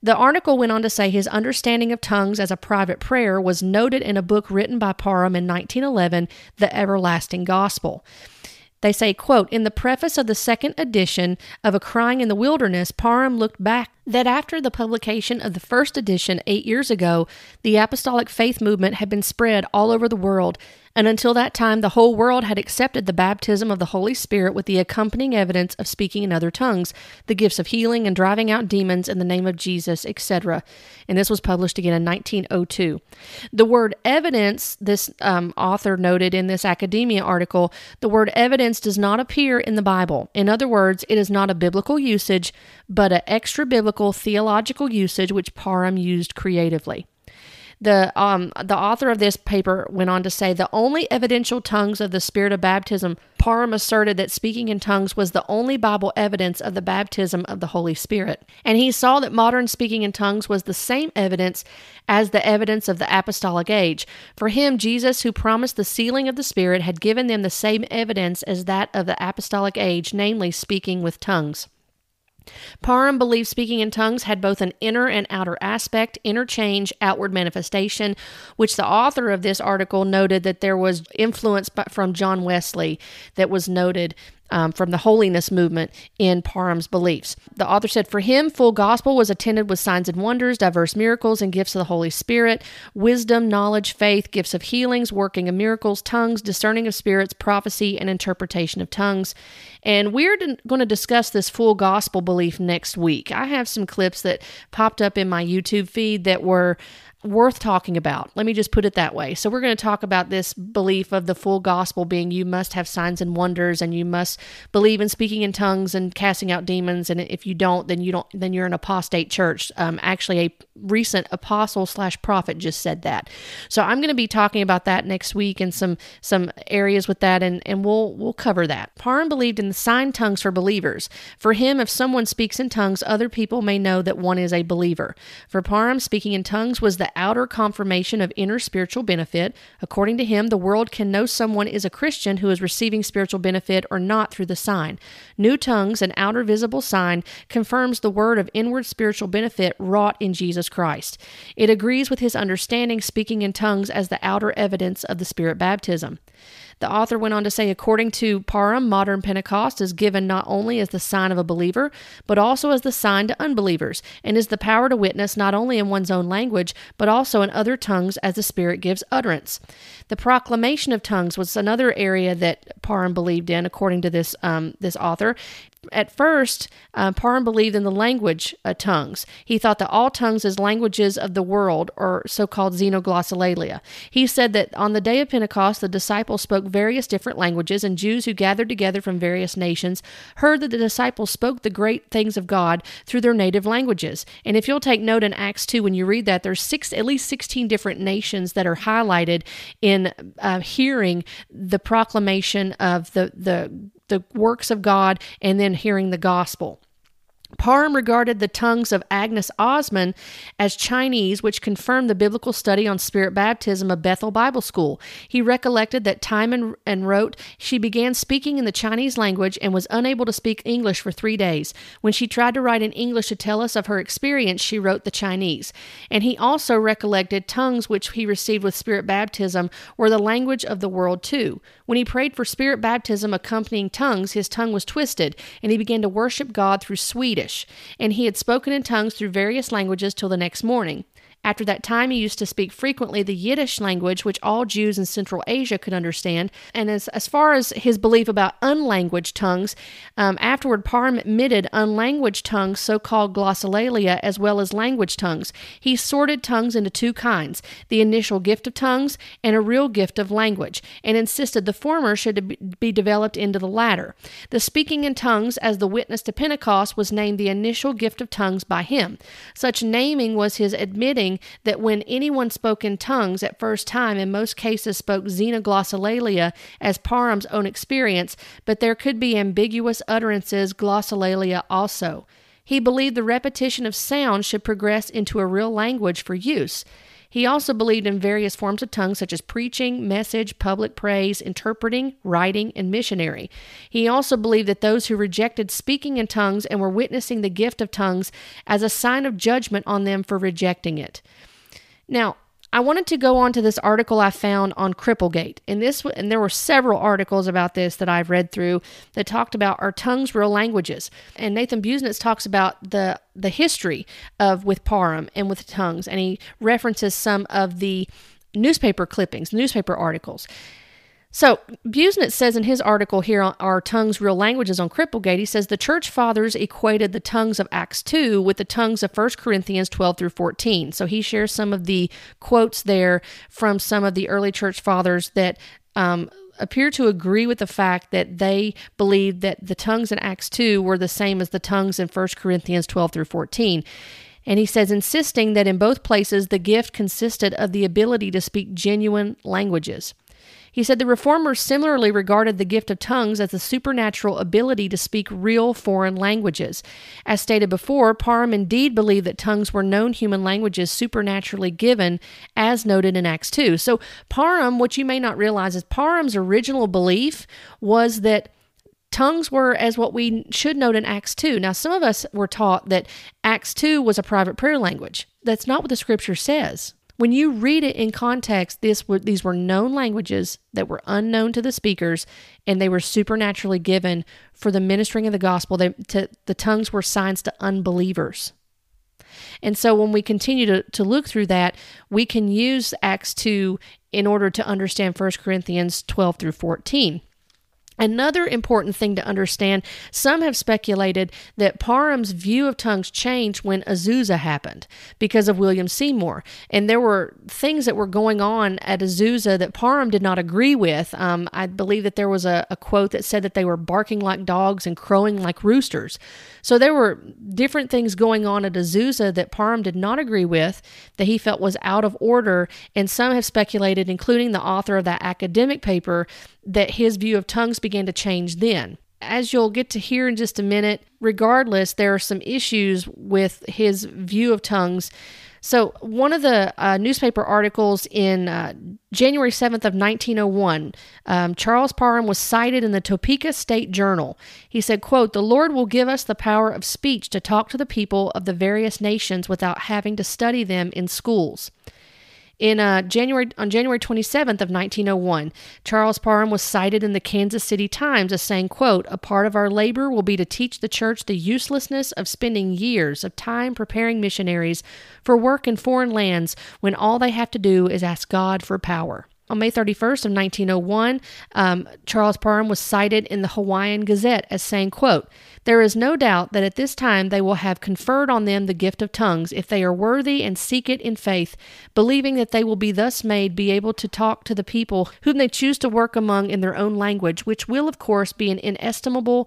The article went on to say his understanding of tongues as a private prayer was noted in a book written by Parham in 1911, The Everlasting Gospel. They say, quote, in the preface of the second edition of A Crying in the Wilderness, Parham looked back that after the publication of the first edition eight years ago, the apostolic faith movement had been spread all over the world, and until that time, the whole world had accepted the baptism of the Holy Spirit with the accompanying evidence of speaking in other tongues, the gifts of healing and driving out demons in the name of Jesus, etc. And this was published again in 1902. The word evidence, this um, author noted in this academia article, the word evidence does not appear in the Bible. In other words, it is not a biblical usage, but an extra biblical theological usage which Parham used creatively. The um the author of this paper went on to say the only evidential tongues of the spirit of baptism. Parham asserted that speaking in tongues was the only Bible evidence of the baptism of the Holy Spirit, and he saw that modern speaking in tongues was the same evidence as the evidence of the apostolic age. For him, Jesus, who promised the sealing of the Spirit, had given them the same evidence as that of the apostolic age, namely speaking with tongues. Parham believed speaking in tongues had both an inner and outer aspect, interchange, outward manifestation, which the author of this article noted that there was influence from John Wesley that was noted um, from the holiness movement in Parham's beliefs. The author said, For him, full gospel was attended with signs and wonders, diverse miracles, and gifts of the Holy Spirit, wisdom, knowledge, faith, gifts of healings, working of miracles, tongues, discerning of spirits, prophecy, and interpretation of tongues. And we're going to discuss this full gospel belief next week. I have some clips that popped up in my YouTube feed that were worth talking about. Let me just put it that way. So, we're going to talk about this belief of the full gospel being you must have signs and wonders and you must believe in speaking in tongues and casting out demons. And if you don't, then you don't, then you're an apostate church. Um, actually, a recent apostle slash prophet just said that. So, I'm going to be talking about that next week and some, some areas with that, and, and we'll, we'll cover that. Parham believed in the sign tongues for believers. For him, if someone speaks in tongues, other people may know that one is a believer. For Parham, speaking in tongues was the outer confirmation of inner spiritual benefit. According to him, the world can know someone is a Christian who is receiving spiritual benefit or not through the sign. New tongues, an outer visible sign, confirms the word of inward spiritual benefit wrought in Jesus Christ. It agrees with his understanding speaking in tongues as the outer evidence of the Spirit baptism. The author went on to say, according to Parham, modern Pentecost is given not only as the sign of a believer, but also as the sign to unbelievers, and is the power to witness not only in one's own language, but also in other tongues as the Spirit gives utterance. The proclamation of tongues was another area that Parham believed in, according to this um, this author at first, uh, Parham believed in the language uh, tongues. He thought that all tongues as languages of the world, or so called xenoglossolalia. He said that on the day of Pentecost, the disciples spoke various different languages, and Jews who gathered together from various nations heard that the disciples spoke the great things of God through their native languages. And if you'll take note in Acts 2, when you read that, there's six, at least 16 different nations that are highlighted in uh, hearing the proclamation of the, the the works of God and then hearing the gospel. Parham regarded the tongues of Agnes Ozman as Chinese, which confirmed the biblical study on spirit baptism of Bethel Bible School. He recollected that time and, wrote she began speaking in the Chinese language and was unable to speak English for three days. When she tried to write in English to tell us of her experience, she wrote the Chinese. And he also recollected tongues which he received with spirit baptism were the language of the world too. When he prayed for spirit baptism accompanying tongues, his tongue was twisted, and he began to worship God through Swedish, and he had spoken in tongues through various languages till the next morning. After that time, he used to speak frequently the Yiddish language, which all Jews in Central Asia could understand. And as, as far as his belief about unlanguaged tongues, um, afterward, Parham admitted unlanguaged tongues, so called glossolalia, as well as language tongues. He sorted tongues into two kinds the initial gift of tongues and a real gift of language, and insisted the former should be developed into the latter. The speaking in tongues as the witness to Pentecost was named the initial gift of tongues by him. Such naming was his admitting that when anyone spoke in tongues at first time, in most cases spoke xenoglossolalia as Parham's own experience, but there could be ambiguous utterances glossolalia also. He believed the repetition of sound should progress into a real language for use. He also believed in various forms of tongues such as preaching, message, public praise, interpreting, writing, and missionary. He also believed that those who rejected speaking in tongues and were witnessing the gift of tongues as a sign of judgment on them for rejecting it. Now, I wanted to go on to this article I found on Cripplegate, and this and there were several articles about this that I've read through that talked about are tongues real languages. And Nathan Busenitz talks about the the history of with Parham and with tongues, and he references some of the newspaper clippings, newspaper articles. So, Busenitz says in his article here on Are Tongues Real Languages on Cripplegate, he says the church fathers equated the tongues of Acts 2 with the tongues of 1 Corinthians 12 through 14. So, he shares some of the quotes there from some of the early church fathers that um, appear to agree with the fact that they believed that the tongues in Acts 2 were the same as the tongues in 1 Corinthians 12 through 14. And he says, insisting that in both places the gift consisted of the ability to speak genuine languages. He said the reformers similarly regarded the gift of tongues as the supernatural ability to speak real foreign languages. As stated before, Parham indeed believed that tongues were known human languages supernaturally given, as noted in Acts 2. So, Parham, what you may not realize is Parham's original belief was that tongues were as what we should note in Acts 2. Now, some of us were taught that Acts 2 was a private prayer language. That's not what the scripture says. When you read it in context, this these were known languages that were unknown to the speakers, and they were supernaturally given for the ministering of the gospel. They, to, the tongues were signs to unbelievers. And so when we continue to, to look through that, we can use Acts 2 in order to understand 1 Corinthians 12 through 14. Another important thing to understand some have speculated that Parham's view of tongues changed when Azusa happened because of William Seymour. And there were things that were going on at Azusa that Parham did not agree with. Um, I believe that there was a, a quote that said that they were barking like dogs and crowing like roosters. So there were different things going on at Azusa that Parham did not agree with, that he felt was out of order. And some have speculated, including the author of that academic paper, that his view of tongues began to change then. As you'll get to hear in just a minute, regardless, there are some issues with his view of tongues. So, one of the uh, newspaper articles in uh, January 7th of 1901, um, Charles Parham was cited in the Topeka State Journal. He said, quote, The Lord will give us the power of speech to talk to the people of the various nations without having to study them in schools. In uh, January on January 27th of 1901, Charles Parham was cited in the Kansas City Times as saying, "quote A part of our labor will be to teach the church the uselessness of spending years of time preparing missionaries for work in foreign lands when all they have to do is ask God for power." On May 31st of 1901, um, Charles Parham was cited in the Hawaiian Gazette as saying, quote, There is no doubt that at this time they will have conferred on them the gift of tongues, if they are worthy and seek it in faith, believing that they will be thus made be able to talk to the people whom they choose to work among in their own language, which will, of course, be an inestimable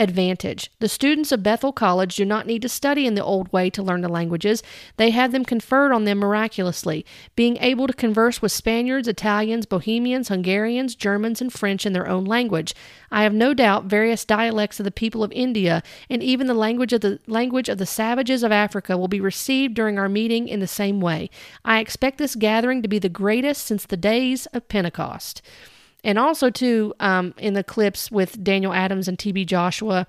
advantage. The students of Bethel College do not need to study in the old way to learn the languages. They have them conferred on them miraculously, being able to converse with Spaniards, Italians, Bohemians, Hungarians, Germans, and French in their own language. I have no doubt various dialects of the people of India and even the language of the language of the savages of Africa will be received during our meeting in the same way. I expect this gathering to be the greatest since the days of Pentecost. And also, too, um, in the clips with Daniel Adams and TB Joshua,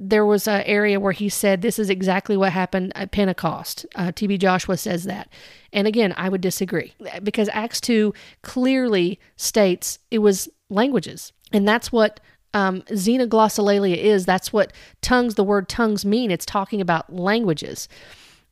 there was an area where he said this is exactly what happened at Pentecost. Uh, TB Joshua says that. And again, I would disagree because Acts 2 clearly states it was languages. And that's what um, xenoglossolalia is. That's what tongues, the word tongues mean. It's talking about languages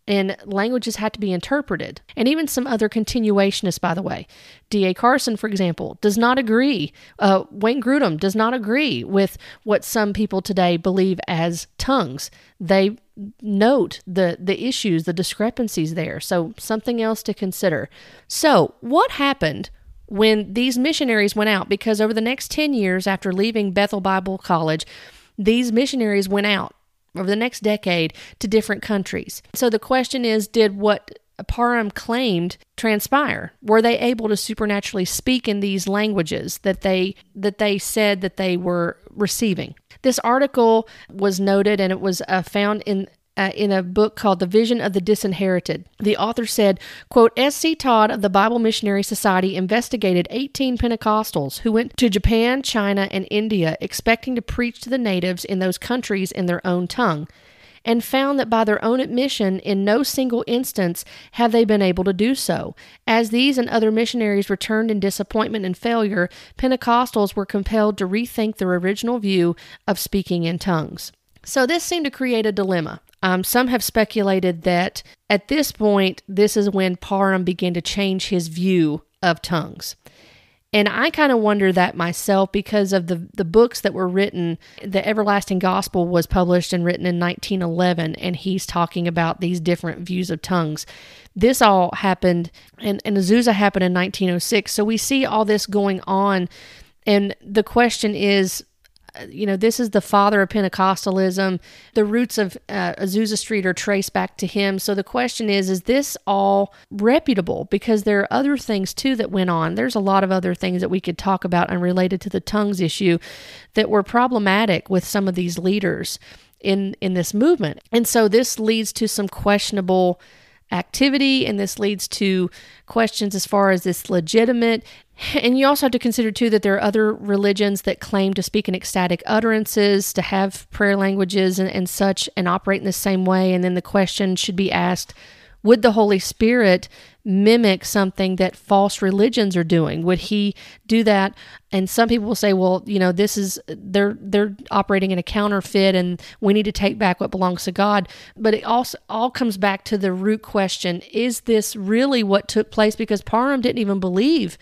and languages had to be interpreted. And even some other continuationists, by the way. D.A. Carson, for example, does not agree. Uh, Wayne Grudem does not agree with what some people today believe as tongues. They note the, the issues, the discrepancies there. So, something else to consider. So, what happened when these missionaries went out? Because over the next 10 years after leaving Bethel Bible College, these missionaries went out over the next decade to different countries. So the question is did what Parham claimed transpire? Were they able to supernaturally speak in these languages that they that they said that they were receiving? This article was noted and it was uh, found in uh, in a book called The Vision of the Disinherited. The author said, quote, S.C. Todd of the Bible Missionary Society investigated 18 Pentecostals who went to Japan, China, and India expecting to preach to the natives in those countries in their own tongue and found that by their own admission, in no single instance have they been able to do so. As these and other missionaries returned in disappointment and failure, Pentecostals were compelled to rethink their original view of speaking in tongues. So this seemed to create a dilemma. Um, some have speculated that at this point, this is when Parham began to change his view of tongues. And I kind of wonder that myself because of the, the books that were written. The Everlasting Gospel was published and written in 1911, and he's talking about these different views of tongues. This all happened, and, and Azusa happened in 1906. So we see all this going on. And the question is you know, this is the father of Pentecostalism. The roots of uh, Azusa Street are traced back to him. So the question is, is this all reputable? Because there are other things too that went on. There's a lot of other things that we could talk about unrelated to the tongues issue that were problematic with some of these leaders in in this movement. And so this leads to some questionable activity and this leads to questions as far as this legitimate and you also have to consider too that there are other religions that claim to speak in ecstatic utterances to have prayer languages and, and such and operate in the same way and then the question should be asked would the Holy Spirit mimic something that false religions are doing? Would he do that? And some people will say, well, you know, this is they're they're operating in a counterfeit and we need to take back what belongs to God. But it also all comes back to the root question, is this really what took place? Because Parham didn't even believe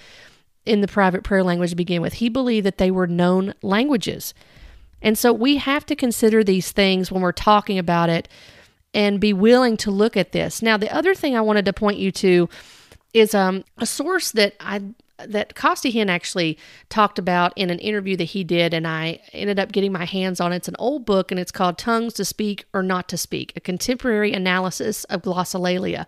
in the private prayer language to begin with. He believed that they were known languages. And so we have to consider these things when we're talking about it and be willing to look at this. Now, the other thing I wanted to point you to is um, a source that I that Costi Hinn actually talked about in an interview that he did, and I ended up getting my hands on. It's an old book, and it's called "Tongues to Speak or Not to Speak: A Contemporary Analysis of Glossolalia."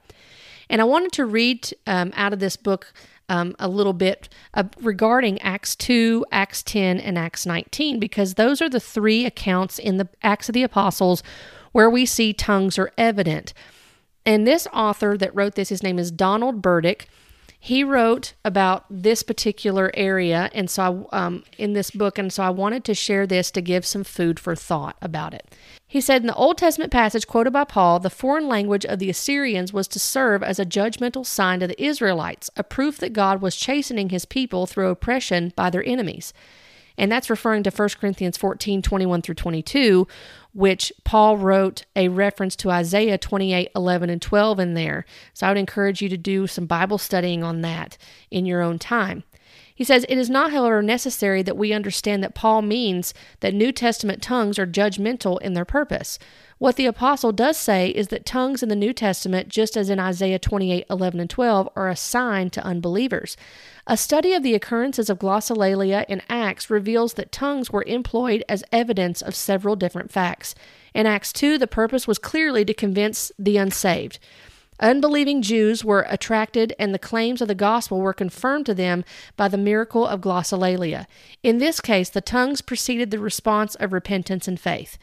And I wanted to read um, out of this book um, a little bit uh, regarding Acts 2, Acts 10, and Acts 19, because those are the three accounts in the Acts of the Apostles where we see tongues are evident. And this author that wrote this, his name is Donald Burdick. He wrote about this particular area, and so I, um, in this book, and so I wanted to share this to give some food for thought about it. He said in the Old Testament passage quoted by Paul, the foreign language of the Assyrians was to serve as a judgmental sign to the Israelites, a proof that God was chastening his people through oppression by their enemies. And that's referring to 1 Corinthians 14 21 through 22, which Paul wrote a reference to Isaiah 28 11 and 12 in there. So I would encourage you to do some Bible studying on that in your own time. He says, It is not, however, necessary that we understand that Paul means that New Testament tongues are judgmental in their purpose. What the apostle does say is that tongues in the New Testament, just as in Isaiah 28 11 and 12, are a sign to unbelievers. A study of the occurrences of glossolalia in Acts reveals that tongues were employed as evidence of several different facts. In Acts 2, the purpose was clearly to convince the unsaved. Unbelieving Jews were attracted, and the claims of the gospel were confirmed to them by the miracle of glossolalia. In this case, the tongues preceded the response of repentance and faith.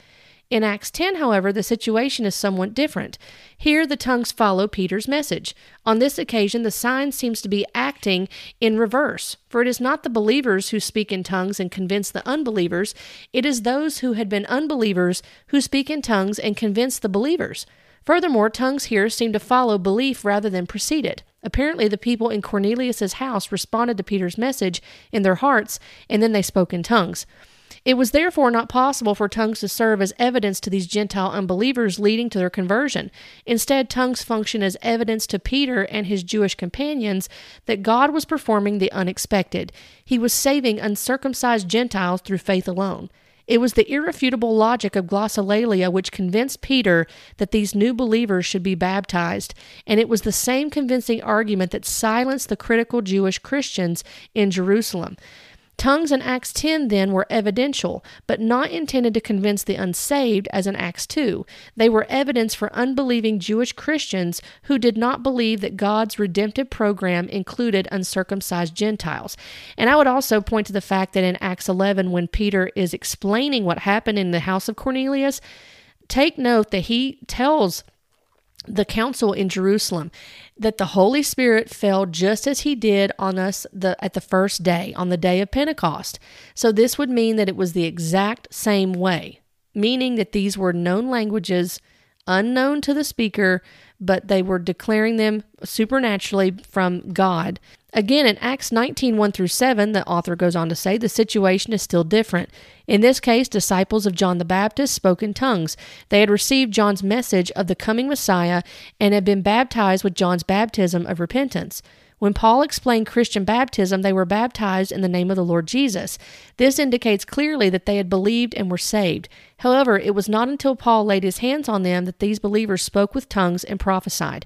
In Acts 10, however, the situation is somewhat different. Here, the tongues follow Peter's message. On this occasion, the sign seems to be acting in reverse, for it is not the believers who speak in tongues and convince the unbelievers, it is those who had been unbelievers who speak in tongues and convince the believers. Furthermore, tongues here seem to follow belief rather than precede it. Apparently, the people in Cornelius's house responded to Peter's message in their hearts, and then they spoke in tongues. It was therefore not possible for tongues to serve as evidence to these Gentile unbelievers leading to their conversion. Instead, tongues function as evidence to Peter and his Jewish companions that God was performing the unexpected. He was saving uncircumcised Gentiles through faith alone. It was the irrefutable logic of glossolalia which convinced Peter that these new believers should be baptized, and it was the same convincing argument that silenced the critical Jewish Christians in Jerusalem. Tongues in Acts 10 then were evidential, but not intended to convince the unsaved as in Acts 2. They were evidence for unbelieving Jewish Christians who did not believe that God's redemptive program included uncircumcised Gentiles. And I would also point to the fact that in Acts 11, when Peter is explaining what happened in the house of Cornelius, take note that he tells the council in Jerusalem that the Holy Spirit fell just as he did on us the at the first day on the day of Pentecost. So this would mean that it was the exact same way, meaning that these were known languages unknown to the speaker, but they were declaring them supernaturally from God. Again, in Acts 19 1 through 7, the author goes on to say the situation is still different. In this case, disciples of John the Baptist spoke in tongues. They had received John's message of the coming Messiah and had been baptized with John's baptism of repentance. When Paul explained Christian baptism, they were baptized in the name of the Lord Jesus. This indicates clearly that they had believed and were saved. However, it was not until Paul laid his hands on them that these believers spoke with tongues and prophesied.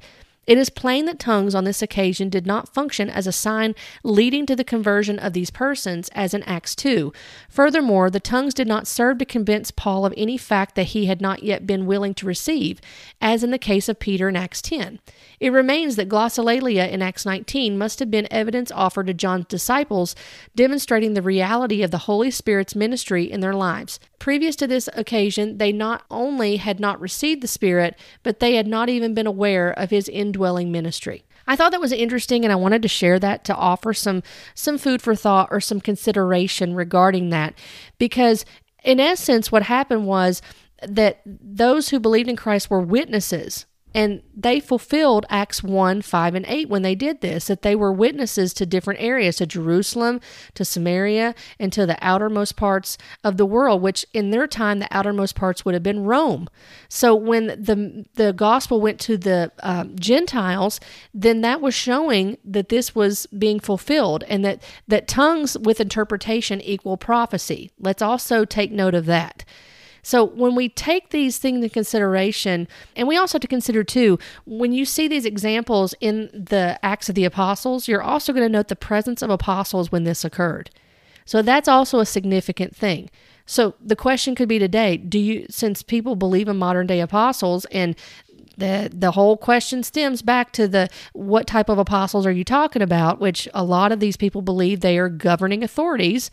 It is plain that tongues on this occasion did not function as a sign leading to the conversion of these persons, as in Acts 2. Furthermore, the tongues did not serve to convince Paul of any fact that he had not yet been willing to receive, as in the case of Peter in Acts 10. It remains that glossolalia in Acts 19 must have been evidence offered to John's disciples, demonstrating the reality of the Holy Spirit's ministry in their lives. Previous to this occasion, they not only had not received the Spirit, but they had not even been aware of his indwelling ministry. I thought that was interesting and I wanted to share that to offer some some food for thought or some consideration regarding that because in essence what happened was that those who believed in Christ were witnesses and they fulfilled Acts 1 5 and 8 when they did this, that they were witnesses to different areas, to Jerusalem, to Samaria, and to the outermost parts of the world, which in their time, the outermost parts would have been Rome. So when the, the gospel went to the um, Gentiles, then that was showing that this was being fulfilled and that, that tongues with interpretation equal prophecy. Let's also take note of that. So when we take these things into consideration, and we also have to consider too, when you see these examples in the Acts of the Apostles, you're also going to note the presence of apostles when this occurred. So that's also a significant thing. So the question could be today, do you since people believe in modern day apostles and the the whole question stems back to the what type of apostles are you talking about which a lot of these people believe they are governing authorities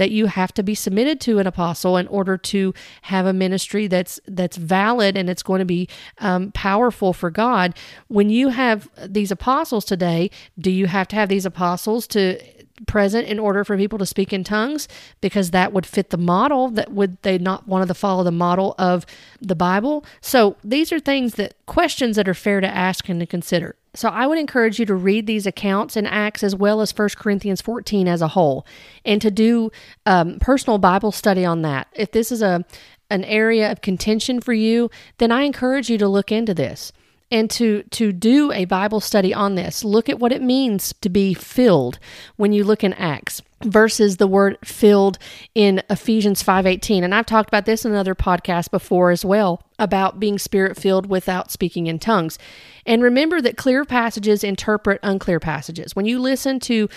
that you have to be submitted to an apostle in order to have a ministry that's that's valid and it's going to be um, powerful for God. When you have these apostles today, do you have to have these apostles to present in order for people to speak in tongues? Because that would fit the model that would they not want to follow the model of the bible. So these are things that questions that are fair to ask and to consider so i would encourage you to read these accounts in acts as well as 1 corinthians 14 as a whole and to do um, personal bible study on that. If this is a an area of contention for you then i encourage you to look into this and to to do a Bible study on this. Look at what it means to be filled when you look in Acts versus the word filled in Ephesians 5:18. And I've talked about this in another podcast before as well about being spirit filled without speaking in tongues. And remember that clear passages interpret unclear passages. When you listen to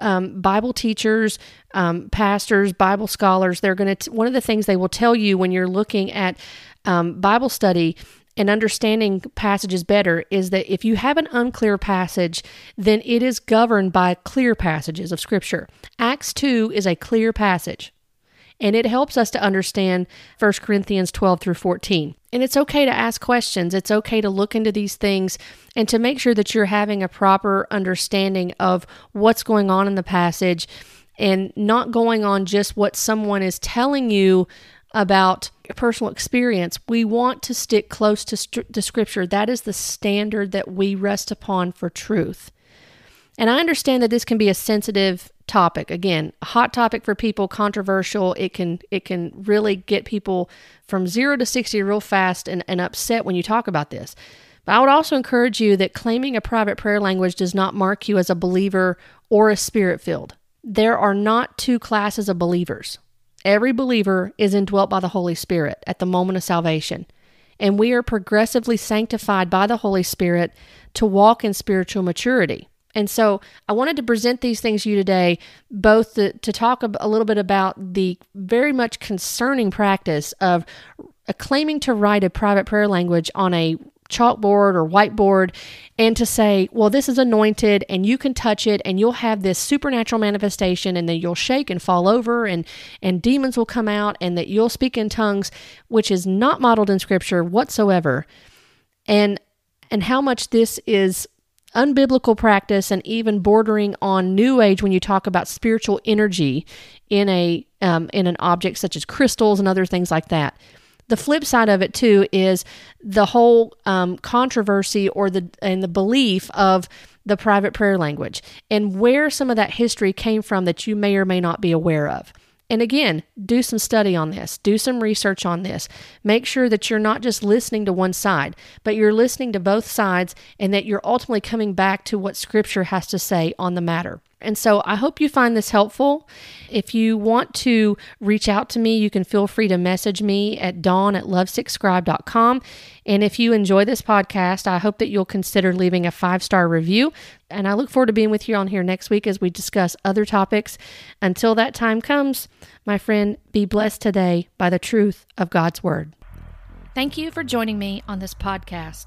um, Bible teachers, um, pastors, Bible scholars, they're going to, one of the things they will tell you when you're looking at um, Bible study and understanding passages better is that if you have an unclear passage, then it is governed by clear passages of Scripture. Acts 2 is a clear passage, and it helps us to understand 1 Corinthians 12 through 14. And it's okay to ask questions, it's okay to look into these things and to make sure that you're having a proper understanding of what's going on in the passage and not going on just what someone is telling you about personal experience, we want to stick close to, st- Scripture. That is the standard that we rest upon for truth. And I understand that this can be a sensitive topic. Again, a hot topic for people, controversial. It can it can really get people from zero to sixty real fast and, and upset when you talk about this. But I would also encourage you that claiming a private prayer language does not mark you as a believer or a spirit filled. There are not two classes of believers. Every believer is indwelt by the Holy Spirit at the moment of salvation, and we are progressively sanctified by the Holy Spirit to walk in spiritual maturity. And so I wanted to present these things to you today, both to, to talk a little bit about the very much concerning practice of claiming to write a private prayer language on a chalkboard or whiteboard and to say, well, this is anointed and you can touch it and you'll have this supernatural manifestation and then you'll shake and fall over and, and demons will come out and that you'll speak in tongues, which is not modeled in scripture whatsoever. And and how much this is unbiblical practice and even bordering on new age when you talk about spiritual energy in a um, in an object such as crystals and other things like that. The flip side of it too is the whole um, controversy or the and the belief of the private prayer language and where some of that history came from that you may or may not be aware of. And again, do some study on this, do some research on this. Make sure that you're not just listening to one side, but you're listening to both sides and that you're ultimately coming back to what Scripture has to say on the matter. And so I hope you find this helpful. If you want to reach out to me, you can feel free to message me at dawn at lovesickscribe.com. And if you enjoy this podcast, I hope that you'll consider leaving a five star review. And I look forward to being with you on here next week as we discuss other topics. Until that time comes, my friend, be blessed today by the truth of God's Word. Thank you for joining me on this podcast.